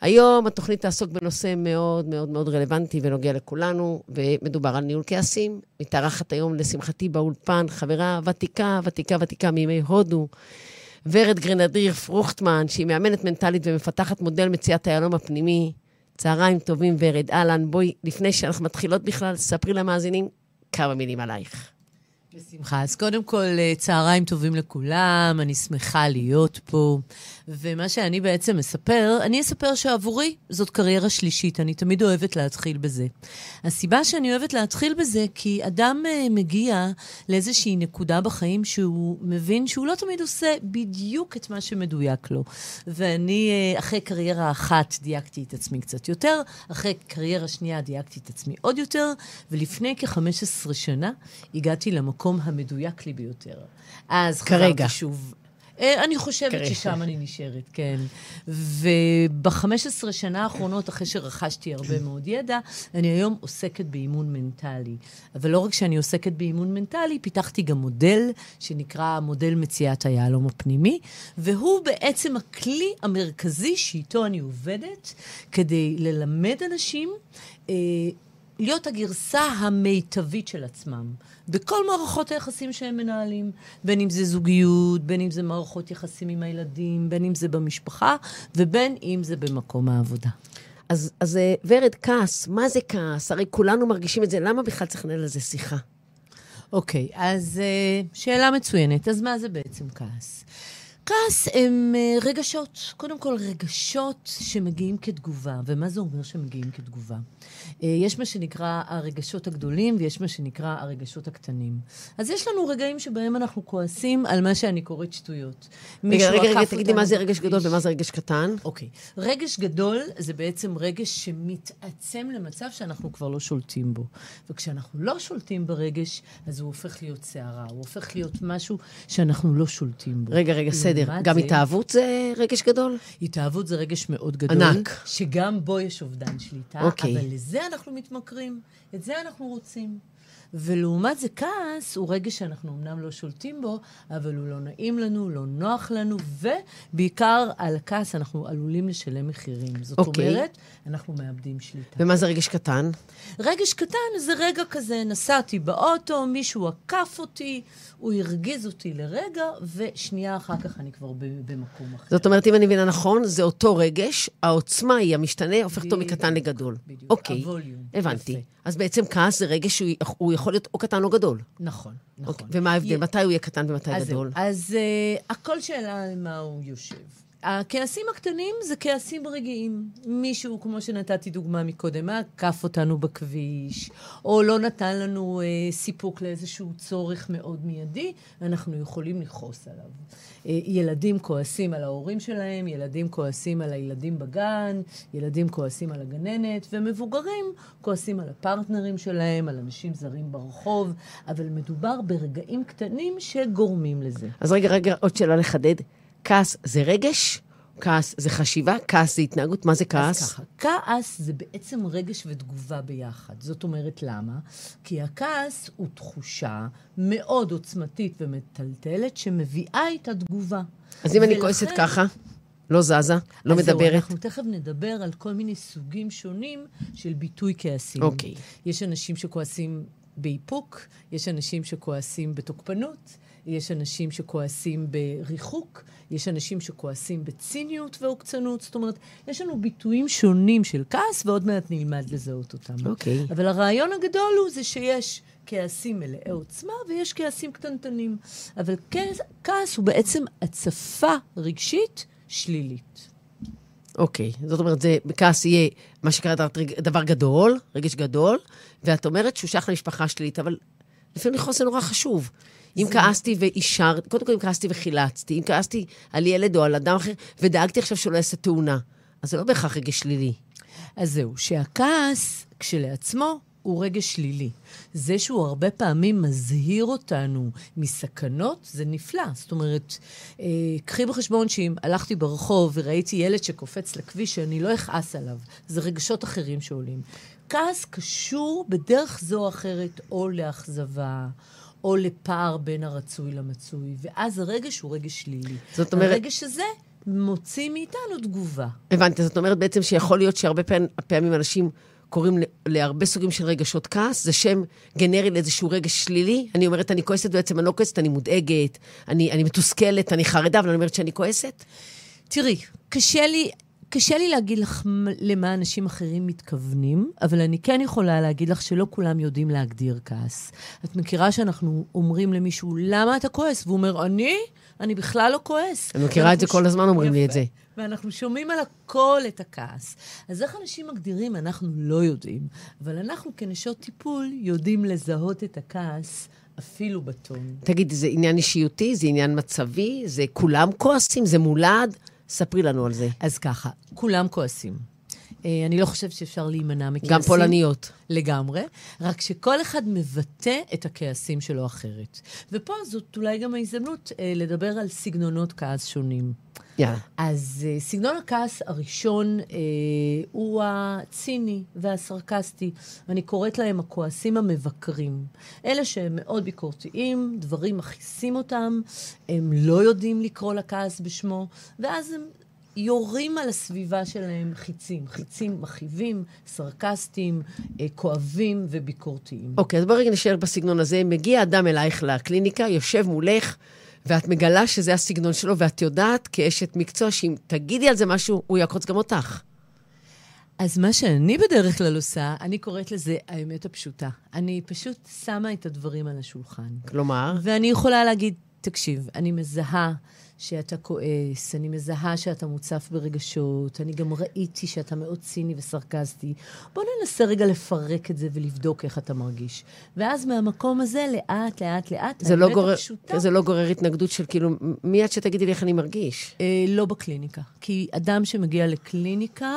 היום התוכנית תעסוק בנושא מאוד מאוד מאוד רלוונטי ונוגע לכולנו, ומדובר על ניהול כעסים. מתארחת היום, לשמחתי, באולפן, חברה ותיקה, ותיקה, ותיקה מימי הודו, ורד גרנדיר פרוכטמן, שהיא מאמנת מנטלית ומפתחת מודל מציאת היהלום הפנימי. צהריים טובים, ורד. אהלן, בואי, לפני שאנחנו מתחילות בכלל, ספרי למאזינים כמה מילים עלייך. בשמחה. אז קודם כל, אה, צהריים טובים לכולם, אני שמחה להיות פה. ומה שאני בעצם מספר, אני אספר שעבורי זאת קריירה שלישית, אני תמיד אוהבת להתחיל בזה. הסיבה שאני אוהבת להתחיל בזה, כי אדם uh, מגיע לאיזושהי נקודה בחיים שהוא מבין שהוא לא תמיד עושה בדיוק את מה שמדויק לו. ואני, uh, אחרי קריירה אחת, דייקתי את עצמי קצת יותר, אחרי קריירה שנייה דייקתי את עצמי עוד יותר, ולפני כ-15 שנה הגעתי למקום המדויק לי ביותר. אז כרגע. חזרתי שוב. אה, אני חושבת כרגע. ששם אני נשארת, כן. וב-15 שנה האחרונות, אחרי שרכשתי הרבה מאוד ידע, אני היום עוסקת באימון מנטלי. אבל לא רק שאני עוסקת באימון מנטלי, פיתחתי גם מודל שנקרא מודל מציאת היהלום הפנימי, והוא בעצם הכלי המרכזי שאיתו אני עובדת כדי ללמד אנשים אה, להיות הגרסה המיטבית של עצמם. בכל מערכות היחסים שהם מנהלים, בין אם זה זוגיות, בין אם זה מערכות יחסים עם הילדים, בין אם זה במשפחה, ובין אם זה במקום העבודה. אז, אז אה, ורד, כעס, מה זה כעס? הרי כולנו מרגישים את זה, למה בכלל צריך לנהל על זה שיחה? אוקיי, אז uh, שאלה מצוינת. אז מה זה בעצם כעס? כעס הם uh, רגשות. קודם כל, רגשות שמגיעים כתגובה. ומה זה אומר שמגיעים כתגובה? Uh, יש מה שנקרא הרגשות הגדולים ויש מה שנקרא הרגשות הקטנים. אז יש לנו רגעים שבהם אנחנו כועסים על מה שאני קוראת שטויות. רגע, רגע, רגע, תגידי מה זה רגש גדול. ומה זה רגש קטן. אוקיי. רגש גדול זה בעצם רגש שמתעצם למצב שאנחנו כבר לא שולטים בו. וכשאנחנו לא שולטים ברגש, אז הוא הופך להיות סערה, הוא הופך להיות משהו שאנחנו לא שולטים בו. רגע, רגע, בסדר. גם זה, התאהבות זה רגש גדול? התאהבות זה רגש מאוד גדול. ענק. שגם בו יש אובדן שליטה. אוקיי. אבל לזה אנחנו מתמכרים, את זה אנחנו רוצים. ולעומת זה כעס הוא רגש שאנחנו אמנם לא שולטים בו, אבל הוא לא נעים לנו, לא נוח לנו, ובעיקר על הכעס אנחנו עלולים לשלם מחירים. זאת אוקיי. אומרת, אנחנו מאבדים שליטה. ומה זה רגש קטן? רגש קטן זה רגע כזה, נסעתי באוטו, מישהו עקף אותי, הוא הרגיז אותי לרגע, ושנייה אחר כך אני כבר במקום אחר. זאת אומרת, אם אני מבינה נכון, זה אותו רגש, העוצמה היא המשתנה, הופך אותו. מקטן לגדול. בדיוק, אוקיי, הווליום. הבנתי. יפה. אז בעצם כעס זה רגש שהוא הוא יכול להיות או קטן או גדול. נכון, נכון. אוקיי. ומה ההבדל? י- מתי הוא יהיה קטן ומתי אז גדול? אז uh, הכל שאלה על מה הוא יושב. הכעסים הקטנים זה כעסים רגעיים. מישהו, כמו שנתתי דוגמה מקודם, עקף אותנו בכביש, או לא נתן לנו uh, סיפוק לאיזשהו צורך מאוד מיידי, אנחנו יכולים לכעוס עליו. Uh, ילדים כועסים על ההורים שלהם, ילדים כועסים על הילדים בגן, ילדים כועסים על הגננת, ומבוגרים כועסים על הפרטנרים שלהם, על אנשים זרים ברחוב, אבל מדובר ברגעים קטנים שגורמים לזה. אז רגע, רגע, עוד שאלה לחדד. כעס זה רגש? כעס זה חשיבה? כעס זה התנהגות? מה זה אז כעס? ככה, כעס זה בעצם רגש ותגובה ביחד. זאת אומרת, למה? כי הכעס הוא תחושה מאוד עוצמתית ומטלטלת שמביאה איתה תגובה. אז אם אני ולכן- כועסת ככה, לא זזה, לא אז זהו, מדברת, אנחנו תכף נדבר על כל מיני סוגים שונים של ביטוי כעסים. אוקיי. יש אנשים שכועסים באיפוק, יש אנשים שכועסים בתוקפנות, יש אנשים שכועסים בריחוק, יש אנשים שכועסים בציניות ועוקצנות. זאת אומרת, יש לנו ביטויים שונים של כעס, ועוד מעט נלמד לזהות אותם. אוקיי. אבל הרעיון הגדול הוא זה שיש כעסים מלאי עוצמה ויש כעסים קטנטנים. אבל כעס, כעס הוא בעצם הצפה רגשית שלילית. אוקיי. זאת אומרת, זה, בכעס יהיה מה שקראת דבר גדול, רגש גדול, ואת אומרת שהוא שייך למשפחה שלילית, אבל לפעמים לכעוס זה נורא חשוב. אם כעסתי ואישרת, קודם כל אם כעסתי וחילצתי, אם כעסתי על ילד או על אדם אחר, ודאגתי עכשיו שהוא לא יעשה תאונה, אז זה לא בהכרח רגש שלילי. אז זהו, שהכעס כשלעצמו הוא רגש שלילי. זה שהוא הרבה פעמים מזהיר אותנו מסכנות, זה נפלא. זאת אומרת, אה, קחי בחשבון שאם הלכתי ברחוב וראיתי ילד שקופץ לכביש, שאני לא אכעס עליו. זה רגשות אחרים שעולים. כעס קשור בדרך זו או אחרת או לאכזבה. או לפער בין הרצוי למצוי, ואז הרגש הוא רגש שלילי. זאת אומרת- הרגש הזה מוציא מאיתנו תגובה. הבנתי, זאת אומרת בעצם שיכול להיות שהרבה פעמים, פעמים אנשים קוראים להרבה סוגים של רגשות כעס, זה שם גנרי לאיזשהו רגש שלילי. אני אומרת, אני כועסת, בעצם אני לא כועסת, אני מודאגת, אני, אני מתוסכלת, אני חרדה, אבל אני אומרת שאני כועסת. תראי, קשה לי, קשה לי להגיד לך למה אנשים אחרים מתכוונים, אבל אני כן יכולה להגיד לך שלא כולם יודעים להגדיר כעס. את מכירה שאנחנו אומרים למישהו, למה אתה כועס? והוא אומר, אני? אני בכלל לא כועס. אני מכירה את זה כל הזמן, אומרים לי את. זה. ואנחנו שומעים על הכל את הכעס. אז איך אנשים מגדירים? אנחנו לא יודעים. אבל אנחנו כנשות טיפול יודעים לזהות את הכעס אפילו בטון. תגידי, זה עניין אישיותי? זה עניין מצבי? זה כולם כועסים? זה מולד? ספרי לנו על זה. אז ככה, כולם כועסים. אה, אני לא חושבת שאפשר להימנע מכעסים. גם פולניות. לגמרי, רק שכל אחד מבטא את הכעסים שלו אחרת. ופה זאת אולי גם ההזדמנות אה, לדבר על סגנונות כעס שונים. יאללה. אז אה, סגנון הכעס הראשון אה, הוא הציני והסרקסטי. אני קוראת להם הכועסים המבקרים. אלה שהם מאוד ביקורתיים, דברים מכעיסים אותם, הם לא יודעים לקרוא לכעס בשמו, ואז הם יורים על הסביבה שלהם חיצים. חיצים מכאיבים, סרקסטיים, אה, כואבים וביקורתיים. אוקיי, אז בואי רגע נשאר בסגנון הזה. מגיע אדם אלייך לקליניקה, יושב מולך, ואת מגלה שזה הסגנון שלו, ואת יודעת, כאשת מקצוע, שאם תגידי על זה משהו, הוא יעקוץ גם אותך. אז מה שאני בדרך כלל עושה, אני קוראת לזה האמת הפשוטה. אני פשוט שמה את הדברים על השולחן. כלומר, ואני יכולה להגיד, תקשיב, אני מזהה שאתה כועס, אני מזהה שאתה מוצף ברגשות, אני גם ראיתי שאתה מאוד ציני וסרקסטי. בוא ננסה רגע לפרק את זה ולבדוק איך אתה מרגיש. ואז מהמקום הזה, לאט, לאט, לאט, זה לא, גורר, הפשוטה... זה לא גורר התנגדות של כאילו, מיד שתגידי לי איך אני מרגיש. אה, לא בקליניקה. כי אדם שמגיע לקליניקה,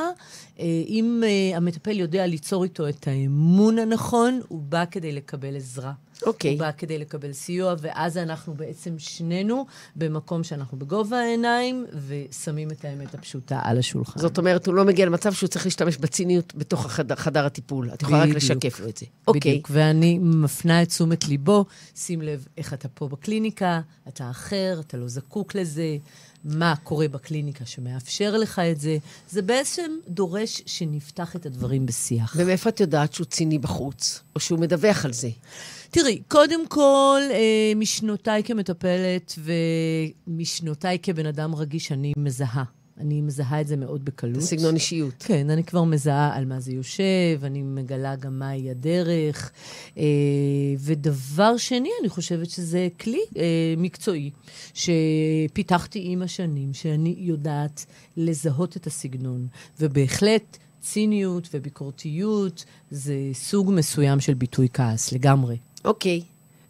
אה, אם אה, המטפל יודע ליצור איתו את האמון הנכון, הוא בא כדי לקבל עזרה. אוקיי. הוא בא כדי לקבל סיוע, ואז אנחנו בעצם שנינו במקום שאנחנו בגובה העיניים, ושמים את האמת הפשוטה על השולחן. זאת אומרת, הוא לא מגיע למצב שהוא צריך להשתמש בציניות בתוך החדר, חדר הטיפול. את יכולה רק. לשקף לו את זה. אוקיי. בדיוק, ואני מפנה את תשומת ליבו, שים לב איך אתה פה בקליניקה, אתה אחר, אתה לא זקוק לזה, מה קורה בקליניקה שמאפשר לך את זה. זה בעצם דורש שנפתח את הדברים בשיח. ומאיפה את יודעת שהוא ציני בחוץ? או שהוא מדווח על זה? תראי, קודם כל, אה, משנותיי כמטפלת ומשנותיי כבן אדם רגיש, אני מזהה. אני מזהה את זה מאוד בקלות. סגנון אישיות. כן, אני כבר מזהה על מה זה יושב, אני מגלה גם מהי הדרך. אה, ודבר שני, אני חושבת שזה כלי אה, מקצועי שפיתחתי עם השנים, שאני יודעת לזהות את הסגנון. ובהחלט, ציניות וביקורתיות זה סוג מסוים של ביטוי כעס, לגמרי. אוקיי.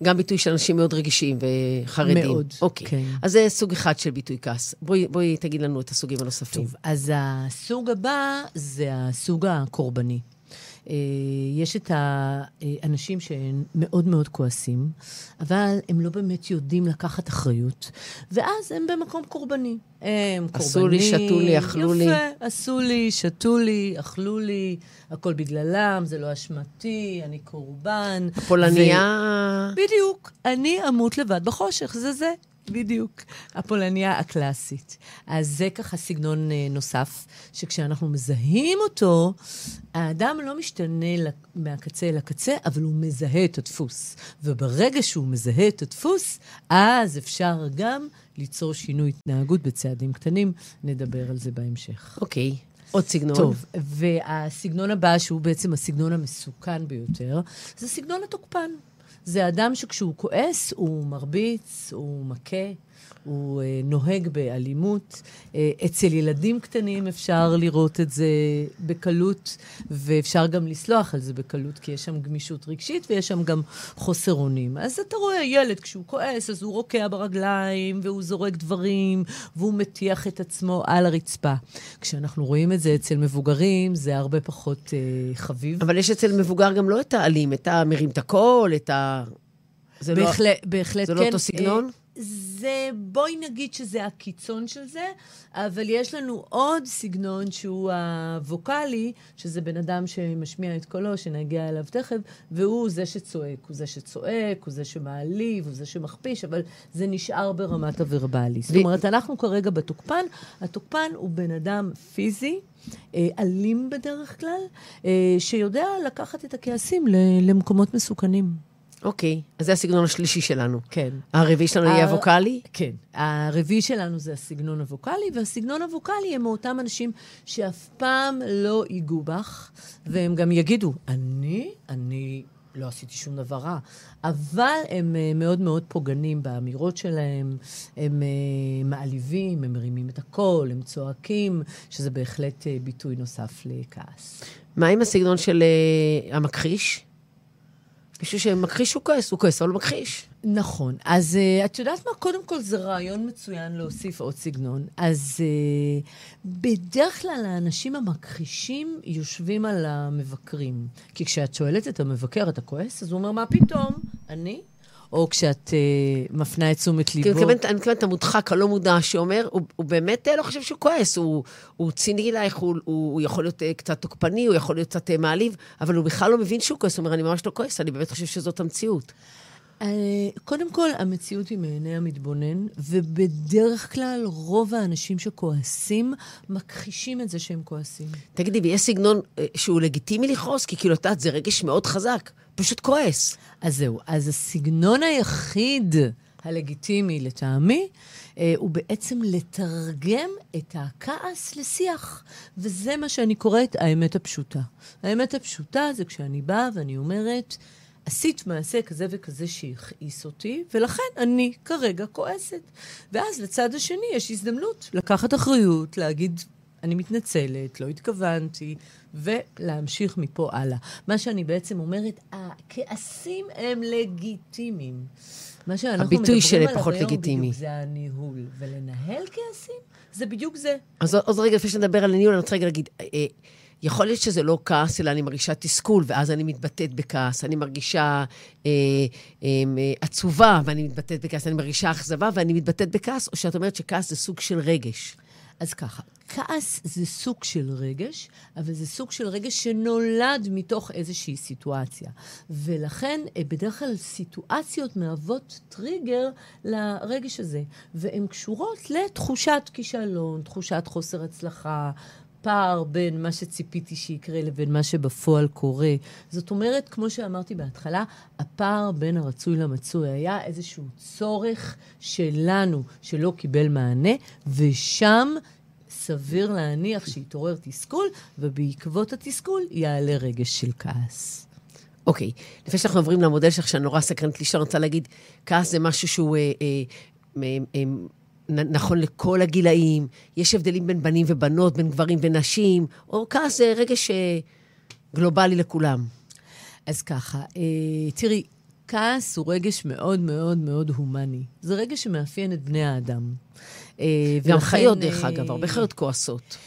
גם ביטוי של אנשים מאוד רגישים וחרדים. מאוד, אוקיי. כן. אז זה סוג אחד של ביטוי כעס. בואי, בואי תגיד לנו את הסוגים הנוספים. טוב, אז הסוג הבא זה הסוג הקורבני. אה, יש את האנשים שהם מאוד מאוד כועסים, אבל הם לא באמת יודעים לקחת אחריות, ואז הם במקום קורבני. הם קורבנים. עשו לי, שתו לי, אכלו לי. יפה, עשו לי, שתו לי, אכלו לי, הכל בגללם, זה לא אשמתי, אני קורבן. הפולניה... בדיוק. אני אמות לבד בחושך, זה זה. בדיוק. הפולניה הקלאסית. אז זה ככה סגנון אה, נוסף, שכשאנחנו מזהים אותו, האדם לא משתנה מהקצה לקצה, אבל הוא מזהה את הדפוס. וברגע שהוא מזהה את הדפוס, אז אפשר גם ליצור שינוי התנהגות בצעדים קטנים. נדבר על זה בהמשך. אוקיי. עוד סגנון. טוב, והסגנון הבא, שהוא בעצם הסגנון המסוכן ביותר, זה סגנון התוקפן. זה אדם שכשהוא כועס, הוא מרביץ, הוא מכה, הוא אה, נוהג באלימות. אה, אצל ילדים קטנים אפשר לראות את זה בקלות, ואפשר גם לסלוח על זה בקלות, כי יש שם גמישות רגשית ויש שם גם חוסר אונים. אז אתה רואה ילד, כשהוא כועס, אז הוא רוקע ברגליים, והוא זורק דברים, והוא מטיח את עצמו על הרצפה. כשאנחנו רואים את זה אצל מבוגרים, זה הרבה פחות אה, חביב. אבל יש אצל מבוגר גם לא את האלים, את המרים את הקול, את ה... זה לא- בהחלט, בהחלט זה כן. לא אותו סגנון? זה, בואי נגיד שזה הקיצון של זה, אבל יש לנו עוד סגנון שהוא הווקאלי, שזה בן אדם שמשמיע את קולו, שנגיע אליו תכף, והוא זה שצועק. הוא זה שצועק, הוא זה שמעליב, הוא זה שמכפיש, אבל זה נשאר ברמת הוורבלי. זאת אומרת, אנחנו כרגע בתוקפן, התוקפן הוא בן אדם פיזי. אה, אלים בדרך כלל, אה, שיודע לקחת את הכעסים למקומות מסוכנים. אוקיי, אז זה הסגנון השלישי שלנו. כן. הרביעי שלנו יהיה הווקאלי? כן. הרביעי שלנו זה הסגנון הווקאלי, והסגנון הווקאלי הם מאותם אנשים שאף פעם לא ייגעו בך, והם גם יגידו, אני, אני לא עשיתי שום דבר רע. אבל הם uh, מאוד מאוד פוגענים באמירות שלהם, הם uh, מעליבים, הם מרימים את הקול, הם צועקים, שזה בהחלט uh, ביטוי נוסף לכעס. מה עם הסגנון של המכחיש? מישהו שמכחיש הוא כועס, הוא כועס, אבל הוא מכחיש. נכון. אז uh, את יודעת מה? קודם כל, זה רעיון מצוין להוסיף עוד סגנון. אז uh, בדרך כלל האנשים המכחישים יושבים על המבקרים. כי כשאת שואלת את המבקר, אתה כועס? אז הוא אומר, מה פתאום? אני? או כשאת uh, מפנה את תשומת ליבו. אני מתכוונת את המודחק, הלא מודע, שאומר, הוא, הוא באמת לא חושב שהוא כועס, הוא, הוא ציני אלייך, הוא, הוא, הוא יכול להיות uh, קצת תוקפני, הוא יכול להיות קצת uh, מעליב, אבל הוא בכלל לא מבין שהוא כועס, הוא אומר, אני ממש לא כועס, אני באמת חושב שזאת המציאות. Uh, קודם כל, המציאות היא מעיני המתבונן, ובדרך כלל רוב האנשים שכועסים מכחישים את זה שהם כועסים. תגידי, ויש סגנון uh, שהוא לגיטימי לכעוס? כי כאילו, את יודעת, זה רגש מאוד חזק. פשוט כועס. אז זהו. אז הסגנון היחיד הלגיטימי לטעמי, אה, הוא בעצם לתרגם את הכעס לשיח. וזה מה שאני קוראת האמת הפשוטה. האמת הפשוטה זה כשאני באה ואני אומרת, עשית מעשה כזה וכזה שהכעיס אותי, ולכן אני כרגע כועסת. ואז לצד השני יש הזדמנות לקחת אחריות, להגיד, אני מתנצלת, לא התכוונתי, ולהמשיך מפה הלאה. מה שאני בעצם אומרת, הכעסים הם לגיטימיים. מה שאנחנו הביטוי שלי פחות לגיטימי. בדיוק, זה הניהול. ולנהל כעסים, זה בדיוק זה. אז עוד רגע, לפני שנדבר על הניהול, אני רוצה רגע להגיד, אה, אה, יכול להיות שזה לא כעס, אלא אני מרגישה תסכול, ואז אני מתבטאת בכעס. אני מרגישה אה, אה, עצובה, ואני מתבטאת בכעס. אני מרגישה אכזבה, ואני מתבטאת בכעס, או שאת אומרת שכעס זה סוג של רגש. אז ככה, כעס זה סוג של רגש, אבל זה סוג של רגש שנולד מתוך איזושהי סיטואציה. ולכן, אה, בדרך כלל סיטואציות מהוות טריגר לרגש הזה, והן קשורות לתחושת כישלון, תחושת חוסר הצלחה, פער בין מה שציפיתי שיקרה לבין מה שבפועל קורה. זאת אומרת, כמו שאמרתי בהתחלה, הפער בין הרצוי למצוי היה איזשהו צורך שלנו שלא קיבל מענה, ושם סביר להניח שיתעורר תסכול, ובעקבות התסכול יעלה רגש של כעס. אוקיי, okay. לפני שאנחנו עוברים למודל שלך, שאני נורא סקרנט לשאול, אני רוצה להגיד, כעס זה משהו שהוא אה, אה, אה, אה, נכון לכל הגילאים, יש הבדלים בין בנים ובנות, בין גברים ונשים, או כעס זה רגש אה, גלובלי לכולם. אז ככה, אה, תראי, כעס הוא רגש מאוד מאוד מאוד הומני. זה רגש שמאפיין את בני האדם. אה, גם חיות, דרך אגב, הרבה חיות כועסות.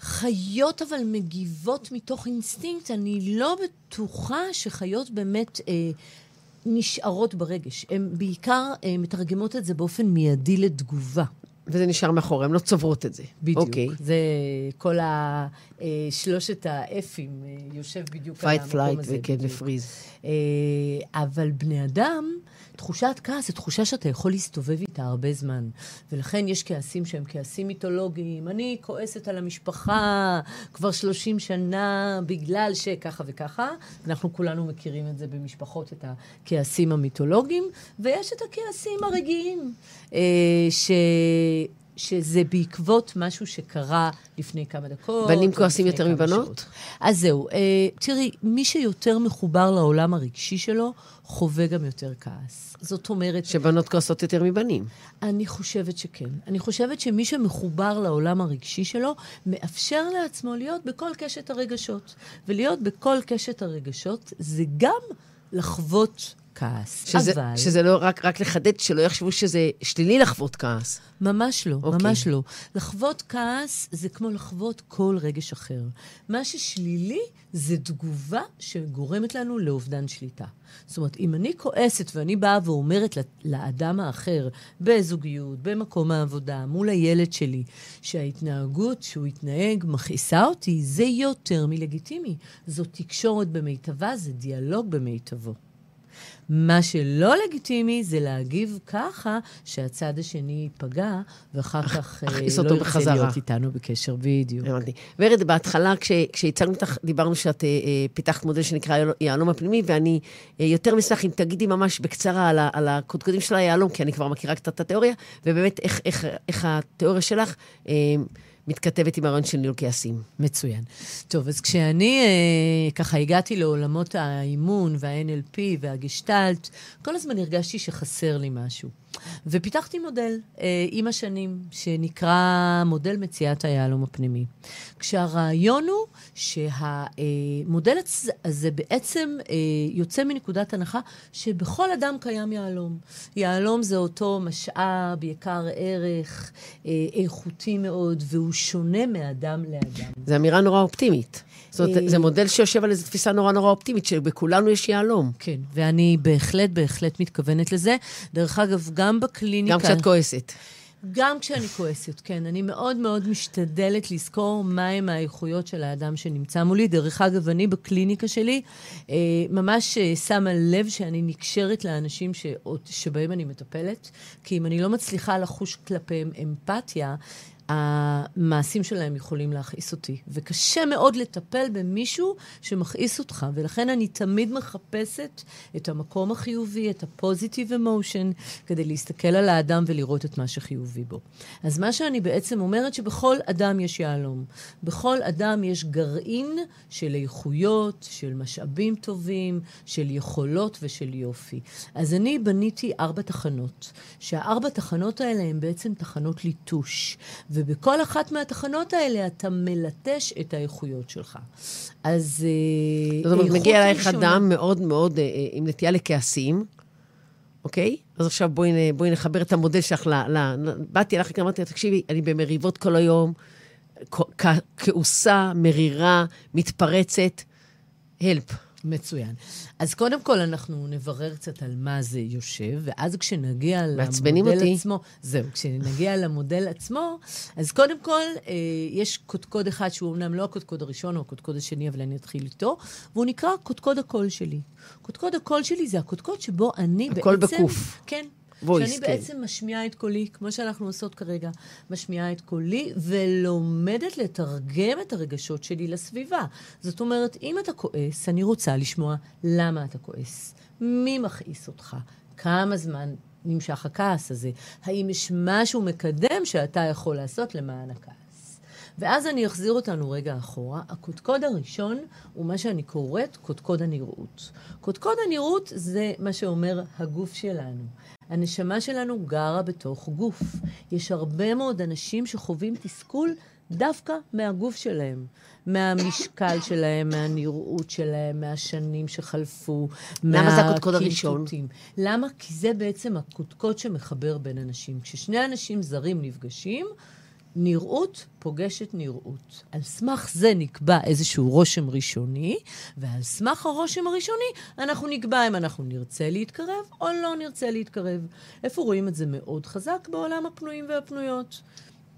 חיות אבל מגיבות מתוך אינסטינקט. אני לא בטוחה שחיות באמת אה, נשארות ברגש. הן בעיקר אה, מתרגמות את זה באופן מיידי לתגובה. וזה נשאר מאחורי, הן לא צוברות את זה. בדיוק. Okay. אוקיי. זה כל ה... אה, האפים אה, יושב בדיוק על המקום flight, הזה. fight, flight ו freeze. אבל בני אדם, תחושת כעס זו תחושה שאתה יכול להסתובב איתה הרבה זמן. ולכן יש כעסים שהם כעסים מיתולוגיים. אני כועסת על המשפחה כבר 30 שנה בגלל שככה וככה. אנחנו כולנו מכירים את זה במשפחות, את הכעסים המיתולוגיים. ויש את הכעסים הרגעיים, אה, ש... שזה בעקבות משהו שקרה לפני כמה דקות. בנים כועסים יותר מבנות? שעות. אז זהו. אה, תראי, מי שיותר מחובר לעולם הרגשי שלו, חווה גם יותר כעס. זאת אומרת... שבנות כועסות יותר מבנים. אני חושבת שכן. אני חושבת שמי שמחובר לעולם הרגשי שלו, מאפשר לעצמו להיות בכל קשת הרגשות. ולהיות בכל קשת הרגשות זה גם לחוות כעס. שזה, אבל... שזה לא, רק, רק לחדד, שלא יחשבו שזה שלילי לחוות כעס. ממש לא, okay. אוקיי. ממש לא. לחוות כעס זה כמו לחוות כל רגש אחר. מה ששלילי זה תגובה שגורמת לנו לאובדן שליטה. זאת אומרת, אם אני כועסת ואני באה ואומרת לאדם האחר, בזוגיות, במקום העבודה, מול הילד שלי, שההתנהגות שהוא התנהג מכעיסה אותי, זה יותר מלגיטימי. זו תקשורת במיטבה, זה דיאלוג במיטבו. מה שלא לגיטימי זה להגיב ככה שהצד השני ייפגע, ואחר כך אה, לא ירצה. להיות איתנו בקשר, בדיוק. הבנתי. ורד, בהתחלה, כש, כשהצגנו אותך, דיברנו שאת אה, אה, פיתחת מודל שנקרא יהל- יהלום הפנימי, ואני אה, יותר אשמח אם תגידי ממש בקצרה על, ה- על הקודקודים של היהלום, כי אני כבר מכירה קצת את התיאוריה, ובאמת איך, איך, איך התיאוריה שלך אה, מתכתבת עם הרעיון של ניהול כעסים. מצוין. טוב, אז כשאני אה, ככה הגעתי לעולמות האימון וה-NLP והגשטלט, כל הזמן הרגשתי שחסר לי משהו. ופיתחתי מודל אה, עם השנים, שנקרא מודל מציאת היהלום הפנימי. כשהרעיון הוא שהמודל הצ- הזה בעצם אה, יוצא מנקודת הנחה שבכל אדם קיים יהלום. יהלום זה אותו משאב, יקר ערך, אה, איכותי מאוד, והוא שונה מאדם לאדם. זו אמירה נורא אופטימית. זאת אומרת, אה, זה מודל שיושב על איזו תפיסה נורא נורא אופטימית, שבכולנו יש יהלום. כן, ואני בהחלט, בהחלט מתכוונת לזה. דרך אגב, גם בקליניקה... גם כשאת כועסת. גם כשאני כועסת, כן. אני מאוד מאוד משתדלת לזכור מהם האיכויות של האדם שנמצא מולי. דרך אגב, אני בקליניקה שלי אה, ממש אה, שמה לב שאני נקשרת לאנשים ש... שבהם אני מטפלת, כי אם אני לא מצליחה לחוש כלפיהם אמפתיה, המעשים שלהם יכולים להכעיס אותי. וקשה מאוד לטפל במישהו שמכעיס אותך, ולכן אני תמיד מחפשת את המקום החיובי, את ה-positive emotion, כדי להסתכל על האדם ולראות את מה שחיובי בו. אז מה שאני בעצם אומרת, שבכל אדם יש יהלום. בכל אדם יש גרעין של איכויות, של משאבים טובים, של יכולות ושל יופי. אז אני בניתי ארבע תחנות, שהארבע תחנות האלה הן בעצם תחנות ליטוש. ובכל אחת מהתחנות האלה אתה מלטש את האיכויות שלך. אז אה, זאת אומרת, מגיע אלייך אדם מאוד מאוד אה, אה, עם נטייה לכעסים, אוקיי? אז עכשיו בואי, בואי נחבר את המודל שלך ל... ל... באתי אליך, אמרתי לה, תקשיבי, אני במריבות כל היום, כעוסה, מרירה, מתפרצת, הלפ. מצוין. אז קודם כל אנחנו נברר קצת על מה זה יושב, ואז כשנגיע למודל אותי. עצמו, זהו, כשנגיע למודל עצמו, אז קודם כל אה, יש קודקוד אחד שהוא אמנם לא הקודקוד הראשון או הקודקוד השני, אבל אני אתחיל איתו, והוא נקרא קודקוד הקול שלי. קודקוד הקול שלי זה הקודקוד שבו אני הקול בעצם... בקוף. כן. Voice, שאני כן. בעצם משמיעה את קולי, כמו שאנחנו עושות כרגע, משמיעה את קולי ולומדת לתרגם את הרגשות שלי לסביבה. זאת אומרת, אם אתה כועס, אני רוצה לשמוע למה אתה כועס, מי מכעיס אותך, כמה זמן נמשך הכעס הזה, האם יש משהו מקדם שאתה יכול לעשות למען הכעס. ואז אני אחזיר אותנו רגע אחורה. הקודקוד הראשון הוא מה שאני קוראת קודקוד הנראות. קודקוד הנראות זה מה שאומר הגוף שלנו. הנשמה שלנו גרה בתוך גוף. יש הרבה מאוד אנשים שחווים תסכול דווקא מהגוף שלהם, מהמשקל שלהם, מהנראות שלהם, מהשנים שחלפו, למה זה הקודקוד הראשון? למה? כי זה בעצם הקודקוד שמחבר בין אנשים. כששני אנשים זרים נפגשים, נראות פוגשת נראות. על סמך זה נקבע איזשהו רושם ראשוני, ועל סמך הרושם הראשוני אנחנו נקבע אם אנחנו נרצה להתקרב או לא נרצה להתקרב. איפה רואים את זה מאוד חזק? בעולם הפנויים והפנויות.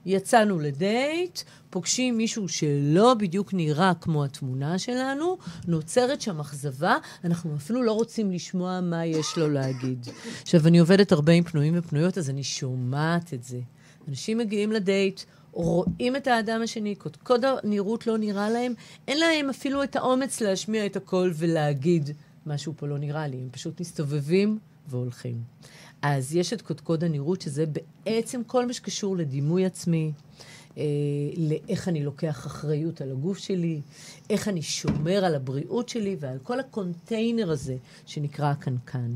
יצאנו לדייט, פוגשים מישהו שלא בדיוק נראה כמו התמונה שלנו, נוצרת שם אכזבה, אנחנו אפילו לא רוצים לשמוע מה יש לו להגיד. עכשיו, אני עובדת הרבה עם פנויים ופנויות, אז אני שומעת את זה. אנשים מגיעים לדייט, רואים את האדם השני, קודקוד הנראות לא נראה להם, אין להם אפילו את האומץ להשמיע את הקול ולהגיד, משהו פה לא נראה לי, הם פשוט מסתובבים והולכים. אז יש את קודקוד הנראות, שזה בעצם כל מה שקשור לדימוי עצמי, אה, לאיך אני לוקח אחריות על הגוף שלי, איך אני שומר על הבריאות שלי ועל כל הקונטיינר הזה שנקרא הקנקן.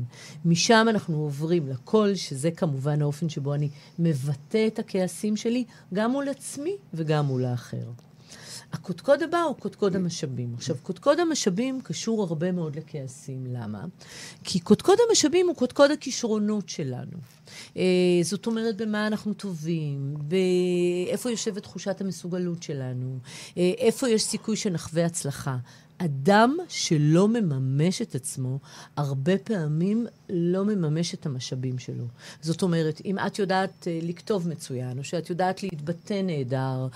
משם אנחנו עוברים לקול, שזה כמובן האופן שבו אני מבטא את הכעסים שלי, גם מול עצמי וגם מול האחר. הקודקוד הבא הוא קודקוד המשאבים. עכשיו, קודקוד המשאבים קשור הרבה מאוד לכעסים. למה? כי קודקוד המשאבים הוא קודקוד הכישרונות שלנו. אה, זאת אומרת, במה אנחנו טובים, באיפה יושבת תחושת המסוגלות שלנו, אה, איפה יש סיכוי שנחווה הצלחה. אדם שלא מממש את עצמו, הרבה פעמים לא מממש את המשאבים שלו. זאת אומרת, אם את יודעת uh, לכתוב מצוין, או שאת יודעת להתבטא נהדר,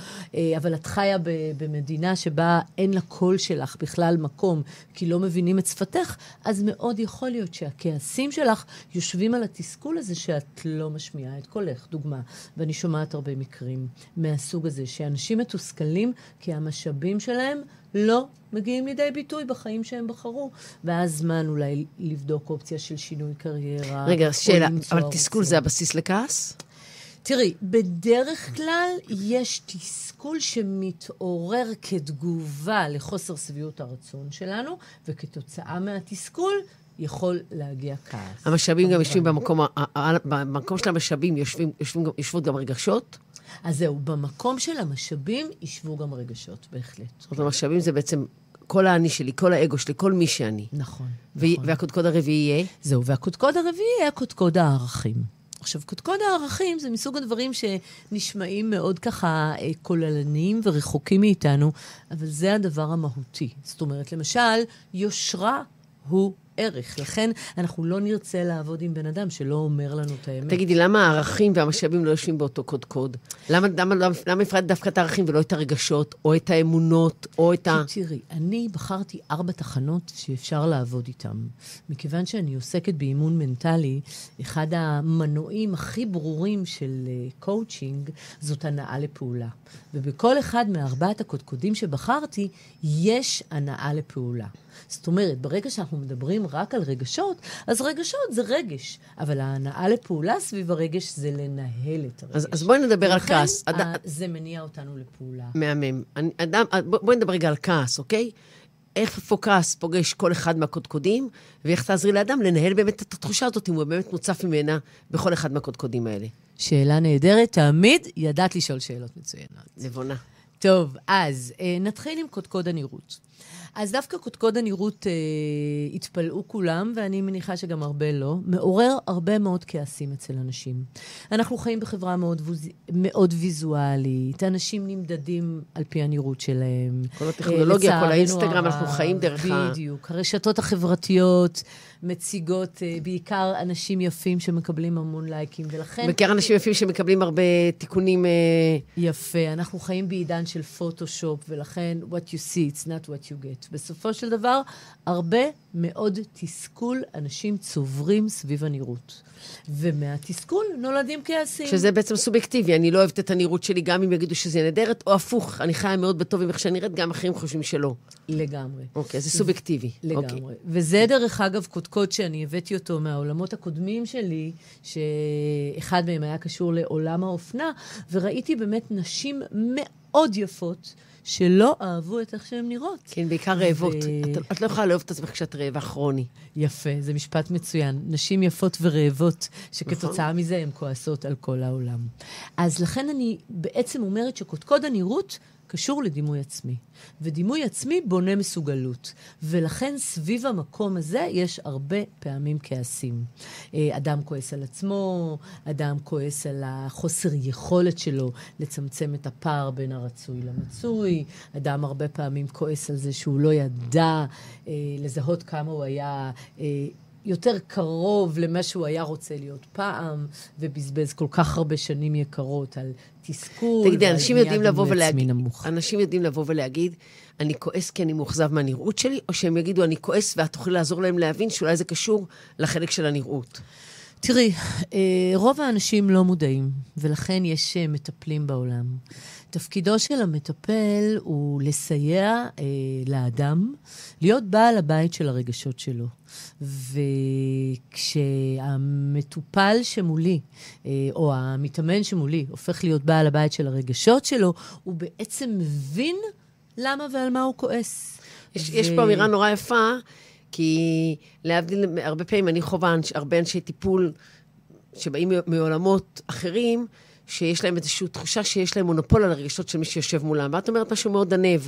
אבל את חיה במדינה שבה אין לקול שלך בכלל מקום, כי לא מבינים את שפתך, אז מאוד יכול להיות שהכעסים שלך יושבים על התסכול הזה שאת לא משמיעה את קולך. דוגמה, ואני שומעת הרבה מקרים מהסוג הזה, שאנשים מתוסכלים כי המשאבים שלהם לא מגיעים לידי ביטוי בחיים שהם בחרו. ואז זמן אולי לבדוק אופציה של שינוי קריירה. רגע, שאלה, אבל תסכול זה הבסיס לכעס? תראי, בדרך כלל יש תסכול שמתעורר כתגובה לחוסר שביעות הרצון שלנו, וכתוצאה מהתסכול יכול להגיע כעס. המשאבים גם יושבים במקום, במקום של המשאבים יושבים, יושבים, יושבות גם רגשות? אז זהו, במקום של המשאבים ישבו גם רגשות, בהחלט. זאת אומרת, המשאבים זה בעצם כל האני שלי, כל האגו שלי, כל מי שאני. נכון, ו- נכון. והקודקוד הרביעי יהיה? זהו, והקודקוד הרביעי יהיה קודקוד הערכים. עכשיו, קודקוד הערכים זה מסוג הדברים שנשמעים מאוד ככה אה, כוללניים ורחוקים מאיתנו, אבל זה הדבר המהותי. זאת אומרת, למשל, יושרה הוא ערך. לכן אנחנו לא נרצה לעבוד עם בן אדם שלא אומר לנו את האמת. תגידי, למה הערכים והמשאבים לא יושבים באותו קודקוד? למה, למה, למה, למה הפרדת דווקא את הערכים ולא את הרגשות, או את האמונות, או את ה... תראי, אני בחרתי ארבע תחנות שאפשר לעבוד איתן. מכיוון שאני עוסקת באימון מנטלי, אחד המנועים הכי ברורים של coaching אה, זאת הנעה לפעולה. ובכל אחד מארבעת הקודקודים שבחרתי, יש הנעה לפעולה. זאת אומרת, ברגע שאנחנו מדברים רק על רגשות, אז רגשות זה רגש, אבל ההנעה לפעולה סביב הרגש זה לנהל את הרגש. אז, אז בואי נדבר על כעס. ולכן זה מניע אותנו לפעולה. מהמם. אדם, בואי נדבר רגע על כעס, אוקיי? איך כעס פוגש כל אחד מהקודקודים, ואיך תעזרי לאדם לנהל באמת את התחושה הזאת, אם הוא באמת מוצף ממנה בכל אחד מהקודקודים האלה. שאלה נהדרת, תמיד ידעת לשאול שאלות מצוינות. נבונה. טוב, אז אה, נתחיל עם קודקוד הנראות. אז דווקא קודקוד הנראות אה, התפלאו כולם, ואני מניחה שגם הרבה לא, מעורר הרבה מאוד כעסים אצל אנשים. אנחנו חיים בחברה מאוד, ווז... מאוד ויזואלית, אנשים נמדדים על פי הנראות שלהם. כל הטכנולוגיה, אה, כל האינסטגרם, אנחנו חיים דרך ה... בדיוק. הרשתות החברתיות מציגות אה, בעיקר אנשים יפים שמקבלים המון לייקים, ולכן... בעיקר אנשים יפים שמקבלים הרבה תיקונים... אה... יפה. אנחנו חיים בעידן של פוטושופ, ולכן what you see, it's not what you get. בסופו של דבר, הרבה מאוד תסכול אנשים צוברים סביב הנראות. ומהתסכול נולדים כעסים. שזה בעצם סובייקטיבי, אני לא אוהבת את הנראות שלי, גם אם יגידו שזה נהדרת, או הפוך, אני חיה מאוד בטוב עם איך שאני נראית, גם אחרים חושבים שלא. לגמרי. אוקיי, זה סובייקטיבי. לגמרי. אוקיי. וזה, דרך אגב, קודקוד שאני הבאתי אותו מהעולמות הקודמים שלי, שאחד מהם היה קשור לעולם האופנה, וראיתי באמת נשים מאוד יפות. שלא אהבו את איך שהן נראות. כן, בעיקר רעבות. ו... את, את לא יכולה לאהוב את עצמך כשאת רעבה כרוני. יפה, זה משפט מצוין. נשים יפות ורעבות, שכתוצאה נכון. מזה הן כועסות על כל העולם. אז לכן אני בעצם אומרת שקודקוד הנראות קשור לדימוי עצמי. ודימוי עצמי בונה מסוגלות. ולכן סביב המקום הזה יש הרבה פעמים כעסים. אה, אדם כועס על עצמו, אדם כועס על החוסר יכולת שלו לצמצם את הפער בין הרצוי למצוי, אדם הרבה פעמים כועס על זה שהוא לא ידע אה, לזהות כמה הוא היה... אה, יותר קרוב למה שהוא היה רוצה להיות פעם, ובזבז כל כך הרבה שנים יקרות על תסכול תגידי, אנשים יודעים לבוא ולהגיד, אנשים יודעים לבוא ולהגיד, אני כועס כי אני מאוכזב מהנראות שלי, או שהם יגידו, אני כועס ואת תוכלי לעזור להם להבין שאולי זה קשור לחלק של הנראות? תראי, אה, רוב האנשים לא מודעים, ולכן יש אה, מטפלים בעולם. תפקידו של המטפל הוא לסייע אה, לאדם להיות בעל הבית של הרגשות שלו. וכשהמטופל שמולי, אה, או המתאמן שמולי, הופך להיות בעל הבית של הרגשות שלו, הוא בעצם מבין למה ועל מה הוא כועס. יש, ו... יש פה אמירה נורא יפה, כי להבדיל, הרבה פעמים אני חווה הרבה אנשי טיפול שבאים מעולמות אחרים, שיש להם איזושהי תחושה שיש להם מונופול על הרגשות של מי שיושב מולם. ואת אומרת משהו מאוד ענב.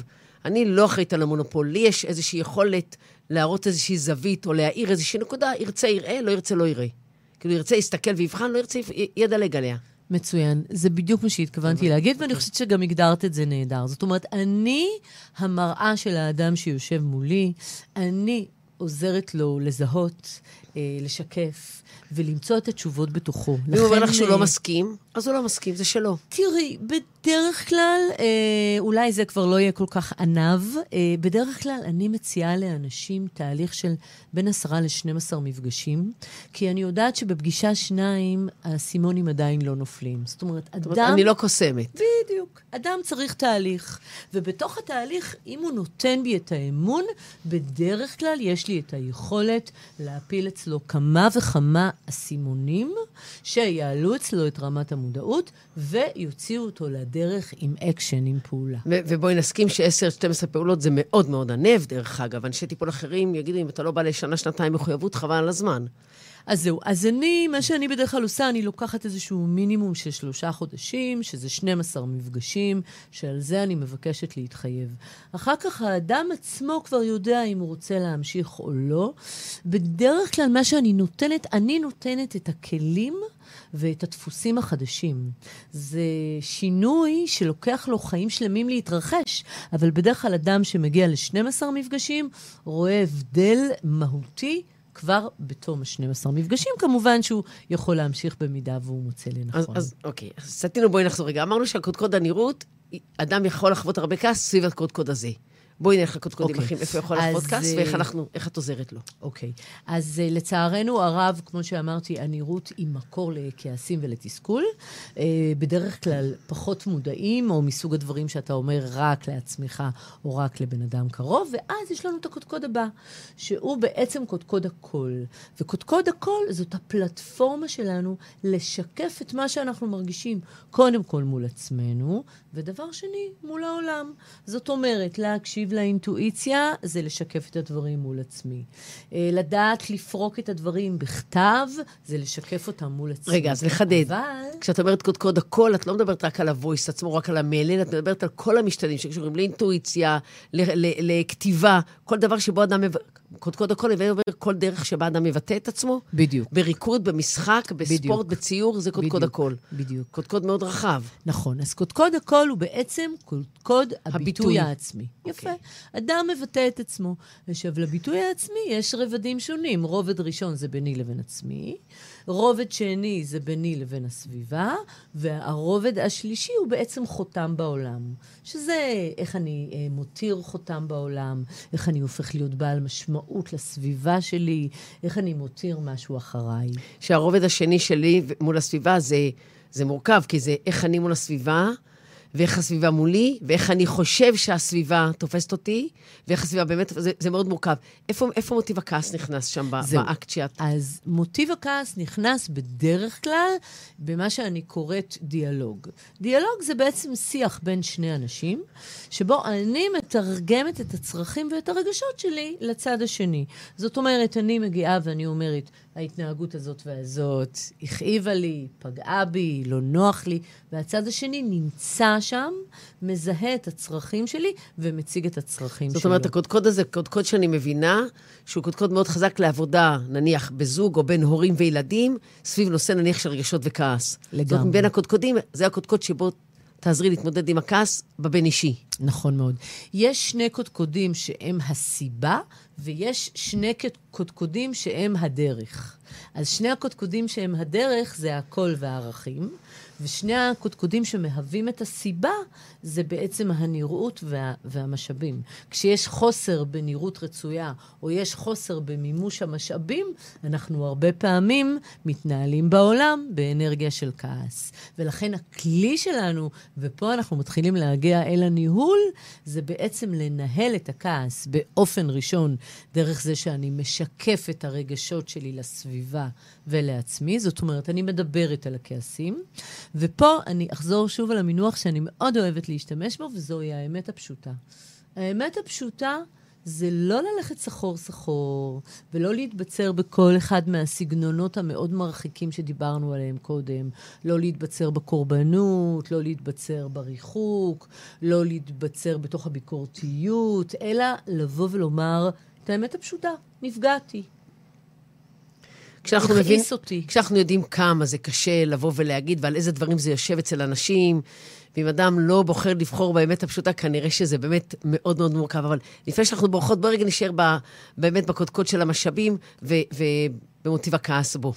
אני לא אחראית על המונופול, לי יש איזושהי יכולת להראות איזושהי זווית או להאיר איזושהי נקודה, ירצה יראה, לא ירצה לא יראה. כאילו ירצה יסתכל ויבחן, לא ירצה ידלג עליה. מצוין. זה בדיוק מה שהתכוונתי להגיד, ואני חושבת שגם הגדרת את זה נהדר. זאת אומרת, אני המראה של האדם שיושב מולי, אני עוזרת לו לזהות, אה, לשקף, ולמצוא את התשובות בתוכו. אם הוא אומר לך שהוא לא מסכים, אז הוא לא מסכים, זה שלו. תראי, בדרך כלל, אה, אולי זה כבר לא יהיה כל כך עניו, אה, בדרך כלל אני מציעה לאנשים תהליך של בין עשרה ל-12 מפגשים, כי אני יודעת שבפגישה שניים, האסימונים עדיין לא נופלים. זאת אומרת, אדם... זאת אומרת, אני לא קוסמת. בדיוק. אדם צריך תהליך, ובתוך התהליך, אם הוא נותן בי את האמון, בדרך כלל יש לי את היכולת להפיל אצלו כמה וכמה אסימונים שיעלו אצלו את רמת המודעות ויוציאו אותו לדרך עם אקשן, עם פעולה. ו- ובואי נסכים ש-10-12 פעולות זה מאוד מאוד עניו, דרך אגב. אנשי טיפול אחרים יגידו, אם אתה לא בא לשנה, שנתיים מחויבות, חבל על הזמן. אז זהו. אז אני, מה שאני בדרך כלל עושה, אני לוקחת איזשהו מינימום של שלושה חודשים, שזה 12 מפגשים, שעל זה אני מבקשת להתחייב. אחר כך האדם עצמו כבר יודע אם הוא רוצה להמשיך או לא. בדרך כלל מה שאני נותנת, אני נותנת את הכלים ואת הדפוסים החדשים. זה שינוי שלוקח לו חיים שלמים להתרחש, אבל בדרך כלל אדם שמגיע ל-12 מפגשים רואה הבדל מהותי כבר בתום ה-12 מפגשים, כמובן שהוא יכול להמשיך במידה והוא מוצא לנכון. אז, אז אוקיי, אז סטינו, בואי נחזור רגע. אמרנו שהקודקוד הנראות, אדם יכול לחוות הרבה כעס סביב הקודקוד הזה. בואי נלך לקודקודים אוקיי. איפה יכול לחוות כעס, ואיך אנחנו, איך את עוזרת לו. אוקיי. אז uh, לצערנו הרב, כמו שאמרתי, הנראות היא מקור לכעסים ולתסכול. Uh, בדרך כלל פחות מודעים, או מסוג הדברים שאתה אומר רק לעצמך, או רק לבן אדם קרוב, ואז יש לנו את הקודקוד הבא, שהוא בעצם קודקוד הקול. וקודקוד הקול זאת הפלטפורמה שלנו לשקף את מה שאנחנו מרגישים, קודם כל מול עצמנו, ודבר שני, מול העולם. זאת אומרת, להקשיב לאינטואיציה זה לשקף את הדברים מול עצמי. אה, לדעת לפרוק את הדברים בכתב, זה לשקף אותם מול עצמי. רגע, אז לחדד. אבל... כשאת אומרת קודקוד הקול, את לא מדברת רק על הוויס עצמו, רק על המלל, את מדברת על כל המשתנים שקשורים לאינטואיציה, לכתיבה, כל דבר שבו אדם... קודקוד הקול עובר כל דרך שבה אדם מבטא את עצמו. בדיוק. בריקוד, במשחק, בספורט, בדיוק. בציור, זה קודקוד הקול. בדיוק. קודקוד מאוד רחב. נכון. אז קודקוד הקול הוא בעצם קודקוד הביטוי, הביטוי העצמי. Okay. יפה. אוקיי. אדם מבטא את עצמו. עכשיו, לביטוי העצמי יש רבדים שונים. רובד ראשון זה ביני לבין עצמי, רובד שני זה ביני לבין הסביבה, והרובד השלישי הוא בעצם חותם בעולם. שזה איך אני אה, מותיר חותם בעולם, איך אני הופך להיות בעל משמעות לסביבה שלי, איך אני מותיר משהו אחריי. שהרובד השני שלי מול הסביבה זה, זה מורכב, כי זה איך אני מול הסביבה. ואיך הסביבה מולי, ואיך אני חושב שהסביבה תופסת אותי, ואיך הסביבה באמת, זה, זה מאוד מורכב. איפה, איפה מוטיב הכעס נכנס שם זהו. באקט שאת... אז מוטיב הכעס נכנס בדרך כלל במה שאני קוראת דיאלוג. דיאלוג זה בעצם שיח בין שני אנשים, שבו אני מתרגמת את הצרכים ואת הרגשות שלי לצד השני. זאת אומרת, אני מגיעה ואני אומרת, ההתנהגות הזאת והזאת הכאיבה לי, פגעה בי, לא נוח לי, והצד השני נמצא שם, מזהה את הצרכים שלי ומציג את הצרכים זאת שלו. זאת אומרת, הקודקוד הזה, קודקוד שאני מבינה, שהוא קודקוד מאוד חזק לעבודה, נניח בזוג או בין הורים וילדים, סביב נושא נניח של רגשות וכעס. לגמרי. זאת אומרת, בין הקודקודים, זה הקודקוד שבו תעזרי להתמודד עם הכעס בבין אישי. נכון מאוד. יש שני קודקודים שהם הסיבה, ויש שני קודקודים שהם הדרך. אז שני הקודקודים שהם הדרך זה הקול והערכים, ושני הקודקודים שמהווים את הסיבה זה בעצם הנראות וה, והמשאבים. כשיש חוסר בנראות רצויה, או יש חוסר במימוש המשאבים, אנחנו הרבה פעמים מתנהלים בעולם באנרגיה של כעס. ולכן הכלי שלנו, ופה אנחנו מתחילים להגיע אל הניהול, זה בעצם לנהל את הכעס באופן ראשון, דרך זה שאני משקף את הרגשות שלי לסביבה ולעצמי. זאת אומרת, אני מדברת על הכעסים. ופה אני אחזור שוב על המינוח שאני מאוד אוהבת להשתמש בו, וזוהי האמת הפשוטה. האמת הפשוטה זה לא ללכת סחור-סחור, ולא להתבצר בכל אחד מהסגנונות המאוד מרחיקים שדיברנו עליהם קודם. לא להתבצר בקורבנות, לא להתבצר בריחוק, לא להתבצר בתוך הביקורתיות, אלא לבוא ולומר את האמת הפשוטה, נפגעתי. כשאנחנו, מבין, אותי. כשאנחנו יודעים כמה זה קשה לבוא ולהגיד ועל איזה דברים זה יושב אצל אנשים, ואם אדם לא בוחר לבחור באמת הפשוטה, כנראה שזה באמת מאוד מאוד מורכב. אבל לפני שאנחנו בורחות, בואי רגע נשאר ב, באמת בקודקוד של המשאבים ובמוטיב הכעס בו.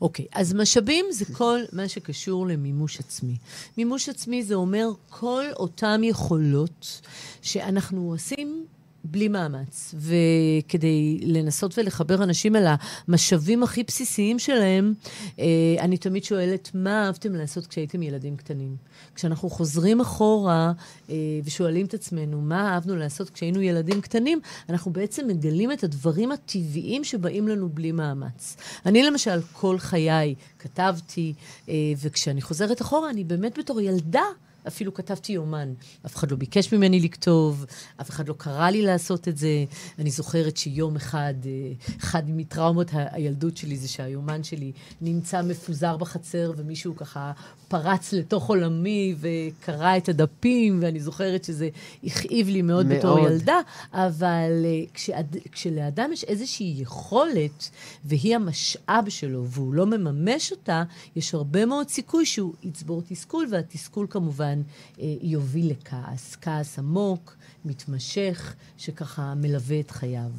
אוקיי, okay, אז משאבים זה כל מה שקשור למימוש עצמי. מימוש עצמי זה אומר כל אותן יכולות שאנחנו עושים בלי מאמץ. וכדי לנסות ולחבר אנשים אל המשאבים הכי בסיסיים שלהם, אה, אני תמיד שואלת, מה אהבתם לעשות כשהייתם ילדים קטנים? כשאנחנו חוזרים אחורה אה, ושואלים את עצמנו, מה אהבנו לעשות כשהיינו ילדים קטנים, אנחנו בעצם מגלים את הדברים הטבעיים שבאים לנו בלי מאמץ. אני למשל, כל חיי כתבתי, אה, וכשאני חוזרת אחורה, אני באמת בתור ילדה, אפילו כתבתי יומן. אף אחד לא ביקש ממני לכתוב, אף אחד לא קרא לי לעשות את זה. אני זוכרת שיום אחד, אה, אחד מטראומות הילדות שלי זה שהיומן שלי נמצא מפוזר בחצר, ומישהו ככה פרץ לתוך עולמי וקרא את הדפים, ואני זוכרת שזה הכאיב לי מאוד, מאוד. בתור ילדה, אבל אה, כשאד, כשלאדם יש איזושהי יכולת, והיא המשאב שלו, והוא לא מממש אותה, יש הרבה מאוד סיכוי שהוא יצבור תסכול, והתסכול כמובן אה, יוביל לכעס. כעס עמוק, מתמשך, שככה מלווה את חייו.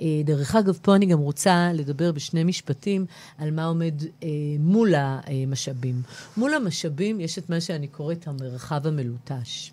אה, דרך אגב, פה אני גם רוצה לדבר בשני משפטים על מה עומד אה, מול המשאבים. מול המשאבים יש את מה שאני קוראת המרחב המלוטש.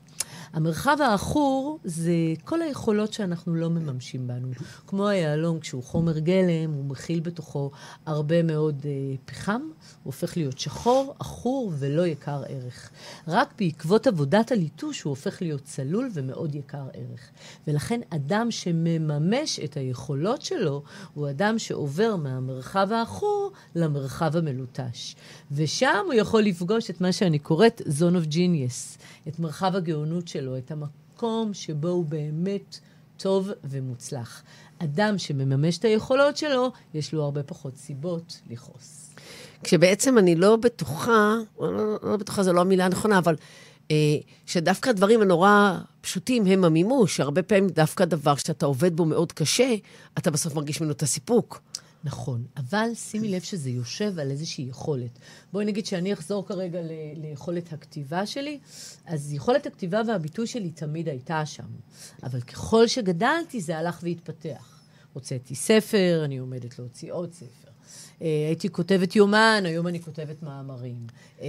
המרחב העכור זה כל היכולות שאנחנו לא מממשים בנו. כמו היהלום, כשהוא חומר גלם, הוא מכיל בתוכו הרבה מאוד אה, פחם, הוא הופך להיות שחור, עכור ולא יקר ערך. רק בעקבות עבודת הליטוש הוא הופך להיות צלול ומאוד יקר ערך. ולכן אדם שמממש את היכולות שלו, הוא אדם שעובר מהמרחב העכור למרחב המלוטש. ושם הוא יכול לפגוש את מה שאני קוראת zone of genius, את מרחב הגאונות שלו, את המקום שבו הוא באמת טוב ומוצלח. אדם שמממש את היכולות שלו, יש לו הרבה פחות סיבות לכעוס. כשבעצם אני לא בטוחה, לא, לא בטוחה זו לא המילה הנכונה, אבל אה, שדווקא הדברים הנורא פשוטים הם המימוש. הרבה פעמים דווקא דבר שאתה עובד בו מאוד קשה, אתה בסוף מרגיש ממנו את הסיפוק. נכון, אבל שימי לב שזה יושב על איזושהי יכולת. בואי נגיד שאני אחזור כרגע ל- ליכולת הכתיבה שלי, אז יכולת הכתיבה והביטוי שלי תמיד הייתה שם. אבל ככל שגדלתי זה הלך והתפתח. הוצאתי ספר, אני עומדת להוציא עוד ספר. אה, הייתי כותבת יומן, היום אני כותבת מאמרים. אה,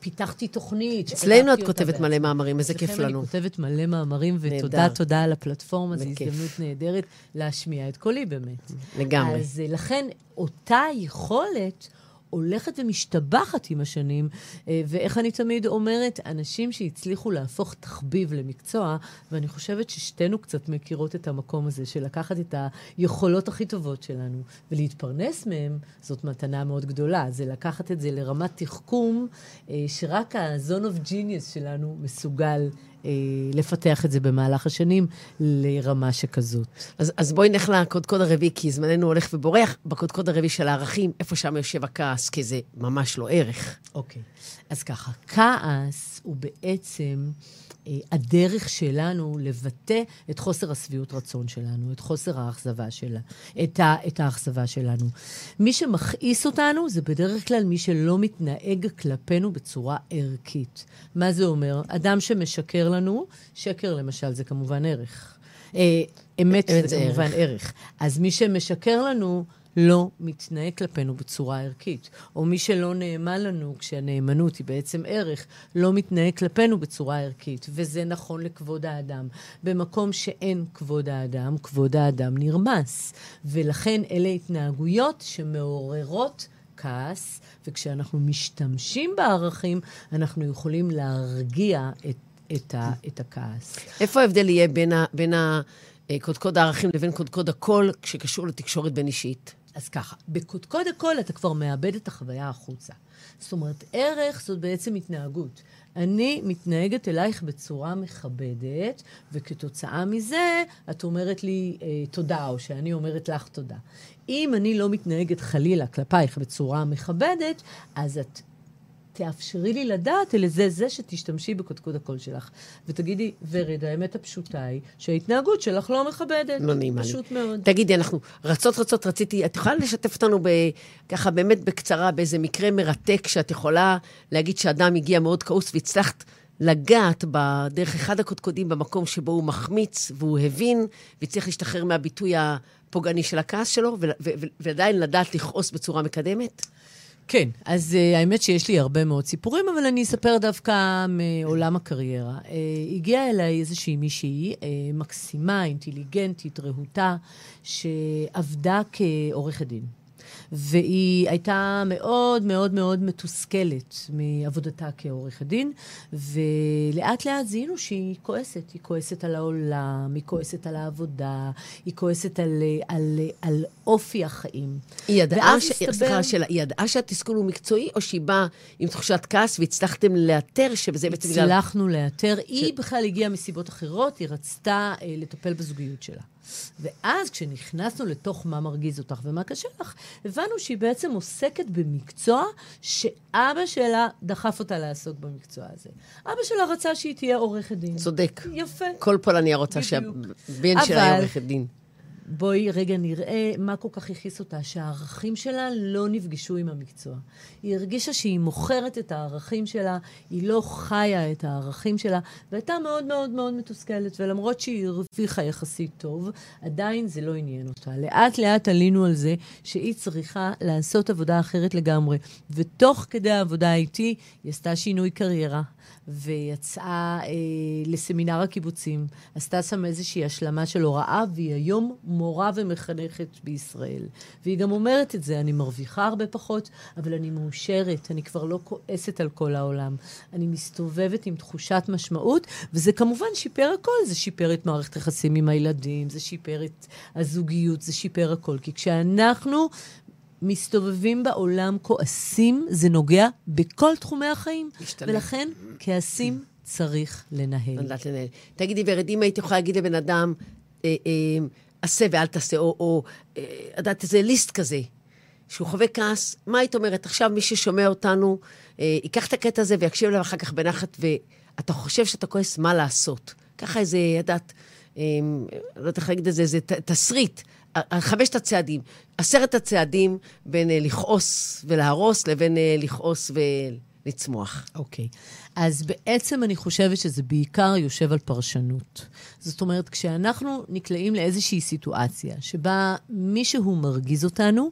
פיתחתי תוכנית. אצלנו את כותבת מלא מאמרים, איזה כיף לנו. אני כותבת מלא מאמרים, ותודה, תודה על הפלטפורמה, זו הזדמנות נהדרת להשמיע את קולי באמת. לגמרי. אז אה, לכן, אותה יכולת... הולכת ומשתבחת עם השנים, אה, ואיך אני תמיד אומרת, אנשים שהצליחו להפוך תחביב למקצוע, ואני חושבת ששתינו קצת מכירות את המקום הזה של לקחת את היכולות הכי טובות שלנו ולהתפרנס מהם, זאת מתנה מאוד גדולה. זה לקחת את זה לרמת תחכום אה, שרק ה-zone of genius שלנו מסוגל לפתח את זה במהלך השנים לרמה שכזאת. אז, אז בואי נלך לקודקוד הרביעי, כי זמננו הולך ובורח. בקודקוד הרביעי של הערכים, איפה שם יושב הכעס, כי זה ממש לא ערך. אוקיי. אז ככה, כעס הוא בעצם אה, הדרך שלנו לבטא את חוסר השביעות רצון שלנו, את חוסר האכזבה שלה, את, ה, את האכזבה שלנו. מי שמכעיס אותנו זה בדרך כלל מי שלא מתנהג כלפינו בצורה ערכית. מה זה אומר? אדם שמשקר לנו, שקר למשל זה כמובן ערך. אה, אמת, זה, כמובן. ערך. אז מי שמשקר לנו... לא מתנהג כלפינו בצורה ערכית, או מי שלא נאמן לנו, כשהנאמנות היא בעצם ערך, לא מתנהג כלפינו בצורה ערכית. וזה נכון לכבוד האדם. במקום שאין כבוד האדם, כבוד האדם נרמס. ולכן אלה התנהגויות שמעוררות כעס, וכשאנחנו משתמשים בערכים, אנחנו יכולים להרגיע את, את, ה, את הכעס. איפה ההבדל יהיה בין, ה, בין הקודקוד הערכים לבין קודקוד הקול, כשקשור לתקשורת בין אישית? אז ככה, בקודקוד הכל אתה כבר מאבד את החוויה החוצה. זאת אומרת, ערך זאת בעצם התנהגות. אני מתנהגת אלייך בצורה מכבדת, וכתוצאה מזה את אומרת לי אה, תודה, או שאני אומרת לך תודה. אם אני לא מתנהגת חלילה כלפייך בצורה מכבדת, אז את תאפשרי לי לדעת על זה זה שתשתמשי בקודקוד הקול שלך. ותגידי, ורד, האמת הפשוטה היא שההתנהגות שלך לא מכבדת. לא נעימה לי. פשוט מאוד. תגידי, אנחנו רצות רצות רציתי, את יכולה לשתף אותנו ב, ככה באמת בקצרה באיזה מקרה מרתק שאת יכולה להגיד שאדם הגיע מאוד כעוס והצלחת לגעת בדרך אחד הקודקודים במקום שבו הוא מחמיץ והוא הבין והצליח להשתחרר מהביטוי הפוגעני של הכעס שלו ועדיין לדעת לכעוס בצורה מקדמת? כן, אז uh, האמת שיש לי הרבה מאוד סיפורים, אבל אני אספר דווקא מעולם הקריירה. Uh, הגיעה אליי איזושהי מישהי uh, מקסימה, אינטליגנטית, רהוטה, שעבדה כעורכת דין. והיא הייתה מאוד מאוד מאוד מתוסכלת מעבודתה כעורכת דין, ולאט לאט זיהינו שהיא כועסת. היא כועסת על העולם, היא כועסת על העבודה, היא כועסת על, על, על אופי החיים. היא ידעה, ש... הסתבר... סליחה, שאלה, היא ידעה שהתסכול הוא מקצועי, או שהיא באה עם תחושת כעס והצלחתם לאתר שזה בעצם בגלל... הצלחנו לאתר. ש... היא בכלל הגיעה מסיבות אחרות, היא רצתה אה, לטפל בזוגיות שלה. ואז כשנכנסנו לתוך מה מרגיז אותך ומה קשה לך, הבנו שהיא בעצם עוסקת במקצוע שאבא שלה דחף אותה לעסוק במקצוע הזה. אבא שלה רצה שהיא תהיה עורכת דין. צודק. יפה. כל פולניה רוצה שהבן שלה יהיה עורכת דין. בואי רגע נראה מה כל כך הכעיס אותה, שהערכים שלה לא נפגשו עם המקצוע. היא הרגישה שהיא מוכרת את הערכים שלה, היא לא חיה את הערכים שלה, והייתה מאוד מאוד מאוד מתוסכלת, ולמרות שהיא הרוויחה יחסית טוב, עדיין זה לא עניין אותה. לאט לאט עלינו על זה שהיא צריכה לעשות עבודה אחרת לגמרי, ותוך כדי העבודה איתי היא עשתה שינוי קריירה. ויצאה אה, לסמינר הקיבוצים, עשתה שם איזושהי השלמה של הוראה, והיא היום מורה ומחנכת בישראל. והיא גם אומרת את זה, אני מרוויחה הרבה פחות, אבל אני מאושרת, אני כבר לא כועסת על כל העולם. אני מסתובבת עם תחושת משמעות, וזה כמובן שיפר הכל, זה שיפר את מערכת היחסים עם הילדים, זה שיפר את הזוגיות, זה שיפר הכל. כי כשאנחנו מסתובבים בעולם כועסים, זה נוגע בכל תחומי החיים. משתנה. ולכן, כעסים צריך לנהל. לדעת לנהל. תגידי, ורד, אם היית יכולה להגיד לבן אדם, אה, אה, עשה ואל תעשה, או, או אה, יודעת, איזה ליסט כזה, שהוא חווה כעס, מה היית אומרת? עכשיו מי ששומע אותנו, אה, ייקח את הקטע הזה ויקשיב אליו אחר כך בנחת, ואתה חושב שאתה כועס, מה לעשות? ככה איזה, יודעת, אה, לא יודעת איך להגיד את זה, איזה תסריט. חמשת הצעדים, עשרת הצעדים בין אה, לכעוס ולהרוס לבין אה, לכעוס ולצמוח. אוקיי. Okay. אז בעצם אני חושבת שזה בעיקר יושב על פרשנות. זאת אומרת, כשאנחנו נקלעים לאיזושהי סיטואציה שבה מישהו מרגיז אותנו,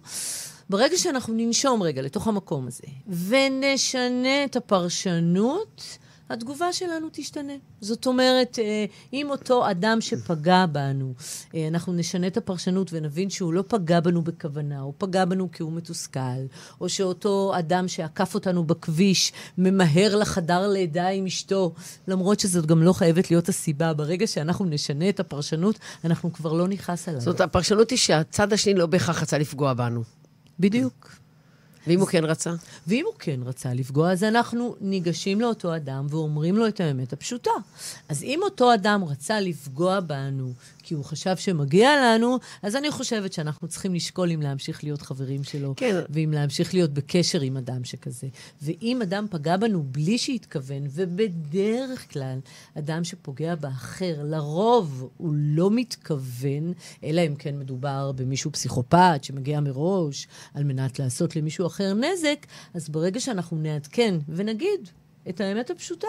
ברגע שאנחנו ננשום רגע לתוך המקום הזה ונשנה את הפרשנות, התגובה שלנו תשתנה. זאת אומרת, אה, אם אותו אדם שפגע בנו, אה, אנחנו נשנה את הפרשנות ונבין שהוא לא פגע בנו בכוונה, הוא פגע בנו כי הוא מתוסכל, או שאותו אדם שעקף אותנו בכביש ממהר לחדר לידה עם אשתו, למרות שזאת גם לא חייבת להיות הסיבה. ברגע שאנחנו נשנה את הפרשנות, אנחנו כבר לא נכעס עליו. זאת הפרשנות היא שהצד השני לא בהכרח רצה לפגוע בנו. בדיוק. ואם הוא כן רצה? ואם הוא כן רצה לפגוע, אז אנחנו ניגשים לאותו אדם ואומרים לו את האמת הפשוטה. אז אם אותו אדם רצה לפגוע בנו כי הוא חשב שמגיע לנו, אז אני חושבת שאנחנו צריכים לשקול אם להמשיך להיות חברים שלו, כן. ואם להמשיך להיות בקשר עם אדם שכזה. ואם אדם פגע בנו בלי שהתכוון, ובדרך כלל אדם שפוגע באחר, לרוב הוא לא מתכוון, אלא אם כן מדובר במישהו פסיכופת שמגיע מראש על מנת לעשות למישהו אחר נזק, אז ברגע שאנחנו נעדכן ונגיד את האמת הפשוטה,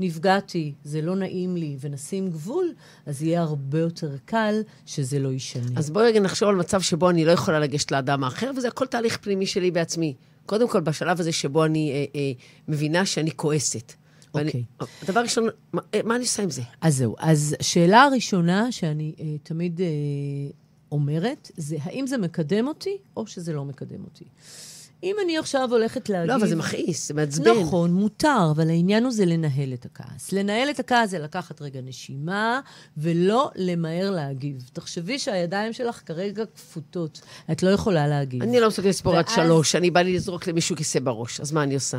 נפגעתי, זה לא נעים לי, ונשים גבול, אז יהיה הרבה יותר קל שזה לא יישנה. אז בואי רגע נחשוב על מצב שבו אני לא יכולה לגשת לאדם האחר, וזה הכל תהליך פנימי שלי בעצמי. קודם כל, בשלב הזה שבו אני אה, אה, מבינה שאני כועסת. אוקיי. Okay. הדבר ראשון, מה, אה, מה אני עושה עם זה? אז זהו. אז שאלה הראשונה שאני אה, תמיד אה, אומרת, זה האם זה מקדם אותי או שזה לא מקדם אותי. אם אני עכשיו הולכת להגיד... לא, אבל זה מכעיס, זה מעצבן. נכון, מותר, אבל העניין הוא זה לנהל את הכעס. לנהל את הכעס זה לקחת רגע נשימה, ולא למהר להגיב. תחשבי שהידיים שלך כרגע כפותות, את לא יכולה להגיב. אני לא מסוגלת לספור עד שלוש, אני בא לי לזרוק למישהו כיסא בראש, אז מה אני עושה?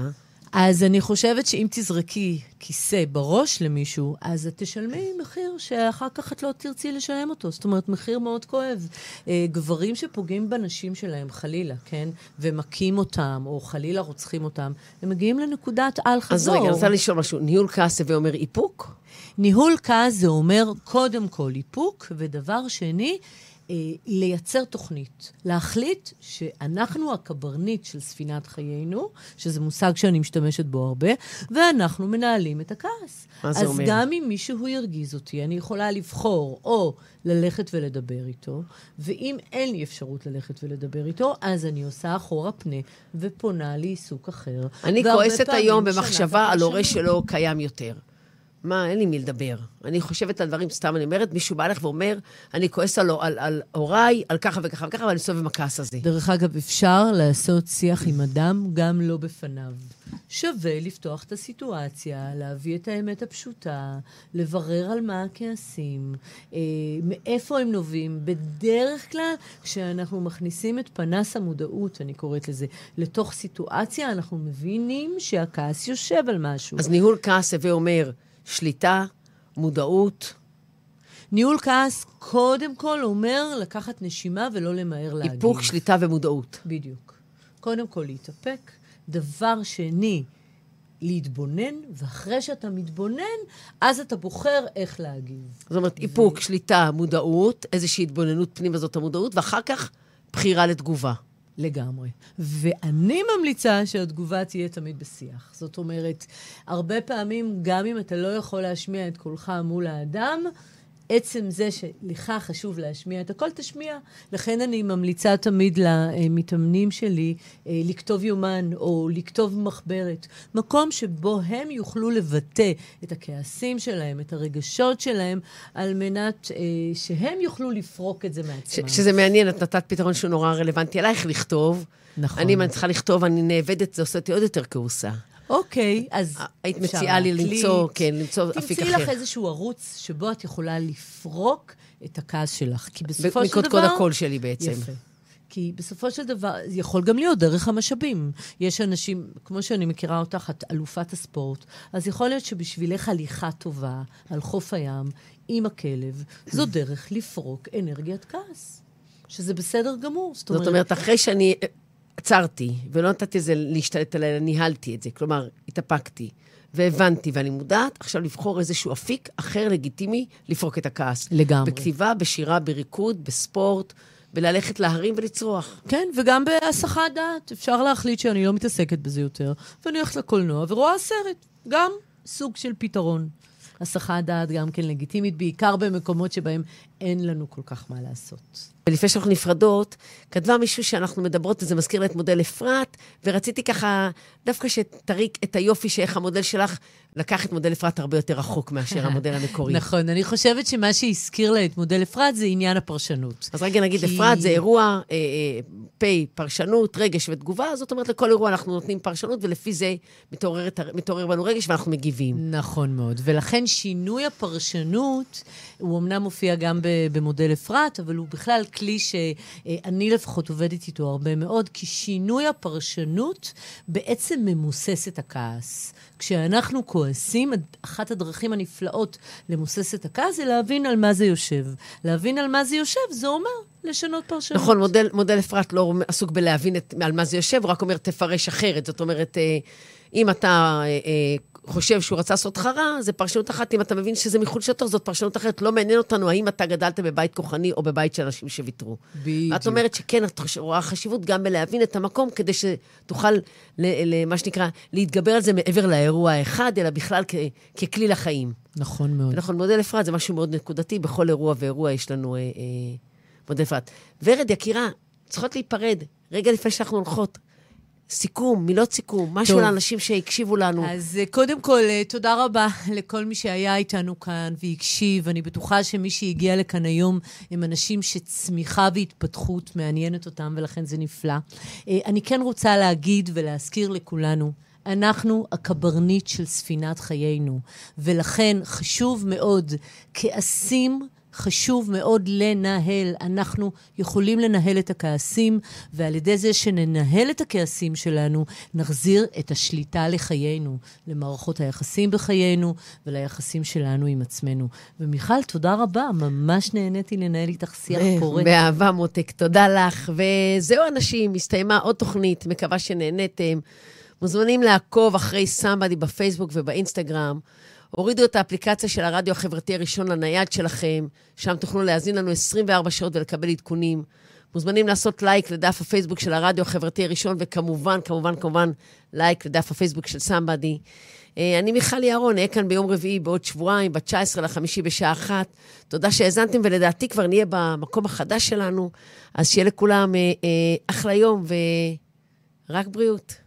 אז אני חושבת שאם תזרקי כיסא בראש למישהו, אז את תשלמי מחיר שאחר כך את לא תרצי לשלם אותו. זאת אומרת, מחיר מאוד כואב. אה, גברים שפוגעים בנשים שלהם, חלילה, כן? ומכים אותם, או חלילה רוצחים אותם, הם מגיעים לנקודת אז אל-חזור. רגע, אני רוצה לשאול משהו. ניהול כעס הווה אומר איפוק? ניהול כעס זה אומר קודם כל איפוק, ודבר שני, אה, לייצר תוכנית. להחליט שאנחנו הקברניט של ספינת חיינו, שזה מושג שאני משתמשת בו הרבה, ואנחנו מנהלים את הכעס. מה זה אז אומר? גם אם מישהו ירגיז אותי, אני יכולה לבחור או ללכת ולדבר איתו, ואם אין לי אפשרות ללכת ולדבר איתו, אז אני עושה אחורה פנה ופונה לעיסוק אחר. אני כועסת היום במחשבה על הורה. שלא קיים יותר. מה, אין לי מי לדבר. אני חושבת על דברים, סתם אני אומרת, מישהו בא לך ואומר, אני כועס על, על, על הוריי, על ככה וככה וככה, ואני מסתובב עם הכעס הזה. דרך אגב, אפשר לעשות שיח עם אדם גם לא בפניו. שווה לפתוח את הסיטואציה, להביא את האמת הפשוטה, לברר על מה הכעסים, אה, מאיפה הם נובעים. בדרך כלל, כשאנחנו מכניסים את פנס המודעות, אני קוראת לזה, לתוך סיטואציה, אנחנו מבינים שהכעס יושב על משהו. אז ניהול כעס הווה אומר שליטה, מודעות. ניהול כעס, קודם כל אומר לקחת נשימה ולא למהר להגיב. איפוק, שליטה ומודעות. בדיוק. קודם כל להתאפק, דבר שני, להתבונן, ואחרי שאתה מתבונן, אז אתה בוחר איך להגיב. זאת אומרת, איפוק, שליטה, מודעות, איזושהי התבוננות פנימה זאת המודעות, ואחר כך בחירה לתגובה. לגמרי. ואני ממליצה שהתגובה תהיה תמיד בשיח. זאת אומרת, הרבה פעמים, גם אם אתה לא יכול להשמיע את קולך מול האדם, עצם זה שלך חשוב להשמיע את הכל, תשמיע. לכן אני ממליצה תמיד למתאמנים שלי אה, לכתוב יומן או לכתוב מחברת. מקום שבו הם יוכלו לבטא את הכעסים שלהם, את הרגשות שלהם, על מנת אה, שהם יוכלו לפרוק את זה ש- מעצמם. שזה מעניין, את נתת פתרון שהוא נורא רלוונטי אלייך לכתוב. נכון. אני, אם אני צריכה לכתוב, אני נאבדת, זה עושה אותי עוד יותר כעוסה. אוקיי, אז היית אפשר מציעה לי. למצוא, כן, למצוא אפיק תמצאי לך אחר. איזשהו ערוץ שבו את יכולה לפרוק את הכעס שלך. כי בסופו של דבר... מקודקוד הקול שלי בעצם. יפה. כי בסופו של דבר, זה יכול גם להיות דרך המשאבים. יש אנשים, כמו שאני מכירה אותך, את אלופת הספורט, אז יכול להיות שבשבילך הליכה טובה על חוף הים עם הכלב, זו דרך לפרוק אנרגיית כעס. שזה בסדר גמור. זאת אומרת, זאת אומרת, אחרי שאני עצרתי, ולא נתתי לזה להשתלט עליי, אלא ניהלתי את זה, כלומר, התאפקתי, והבנתי, ואני מודעת, עכשיו לבחור איזשהו אפיק אחר לגיטימי לפרוק את הכעס. לגמרי. בכתיבה, בשירה, בריקוד, בספורט, וללכת להרים ולצרוח. כן, וגם בהסחת דעת. אפשר להחליט שאני לא מתעסקת בזה יותר, ואני הולכת לקולנוע ורואה סרט. גם סוג של פתרון. הסחת דעת גם כן לגיטימית, בעיקר במקומות שבהם אין לנו כל כך מה לעשות. ולפני שאנחנו נפרדות, כתבה מישהו שאנחנו מדברות, וזה מזכיר לה את מודל אפרת, ורציתי ככה, דווקא שתריק את היופי שאיך המודל שלך לקח את מודל אפרת הרבה יותר רחוק מאשר המודל המקורי. נכון, אני חושבת שמה שהזכיר לה את מודל אפרת זה עניין הפרשנות. אז רגע נגיד, כי- אפרת זה אירוע, אה, אה, פ', פרשנות, רגש ותגובה, זאת אומרת, לכל אירוע אנחנו נותנים פרשנות, ולפי זה מתעוררת, מתעורר בנו רגש ואנחנו מגיבים. נכון מאוד. ולכן שינוי הפרשנות, הוא אמנם מופיע גם במודל אפרת, אבל הוא בכלל כלי שאני לפחות עובדת איתו הרבה מאוד, כי שינוי הפרשנות בעצם ממוסס את הכעס. כשאנחנו כועסים, אחת הדרכים הנפלאות למוסס את הכעס זה להבין על מה זה יושב. להבין על מה זה יושב, זה אומר לשנות פרשנות. נכון, מודל, מודל אפרת לא עסוק בלהבין את, על מה זה יושב, הוא רק אומר, תפרש אחרת. זאת אומרת, אה, אם אתה אה, אה, חושב שהוא רצה לעשות לך רע, זה פרשנות אחת. אם אתה מבין שזה מחולשתו, זאת פרשנות אחרת. לא מעניין אותנו האם אתה גדלת בבית כוחני או בבית של אנשים שוויתרו. בדיוק. את אומרת שכן, את רואה חשיבות גם בלהבין את המקום, כדי שתוכל, מה שנקרא, להתגבר על זה מעבר לאירוע האחד, אלא בכלל כ- ככלי לחיים. נכון מאוד. נכון, מודל אפרת זה משהו מאוד נקודתי, בכל אירוע ואירוע יש לנו אה, אה, מודל אפרת. ורד, יקירה, צריכות להיפרד, רגע לפני שאנחנו הולכות. סיכום, מילות סיכום, משהו טוב. לאנשים שהקשיבו לנו. אז אה, קודם כל, אה, תודה רבה לכל מי שהיה איתנו כאן והקשיב. אני בטוחה שמי שהגיע לכאן היום הם אנשים שצמיחה והתפתחות מעניינת אותם, ולכן זה נפלא. אה, אני כן רוצה להגיד ולהזכיר לכולנו, אנחנו הקברניט של ספינת חיינו, ולכן חשוב מאוד, כעסים חשוב מאוד לנהל. אנחנו יכולים לנהל את הכעסים, ועל ידי זה שננהל את הכעסים שלנו, נחזיר את השליטה לחיינו, למערכות היחסים בחיינו וליחסים שלנו עם עצמנו. ומיכל, תודה רבה, ממש נהניתי לנהל איתך שיח פורה. באהבה, מותק, תודה לך. וזהו, אנשים, הסתיימה עוד תוכנית, מקווה שנהניתם. מוזמנים לעקוב אחרי סמבדי בפייסבוק ובאינסטגרם. הורידו את האפליקציה של הרדיו החברתי הראשון לנייד שלכם, שם תוכלו להאזין לנו 24 שעות ולקבל עדכונים. מוזמנים לעשות לייק לדף הפייסבוק של הרדיו החברתי הראשון, וכמובן, כמובן, כמובן, לייק לדף הפייסבוק של סמבדי. אה, אני מיכל יערון, אהיה כאן ביום רביעי בעוד שבועיים, ב-19 לחמישי בשעה אחת. תודה שהאזנתם, ולדעתי כבר נהיה במקום החדש שלנו. אז שיהיה לכולם אה, אה, אחלה יום ורק בריאות.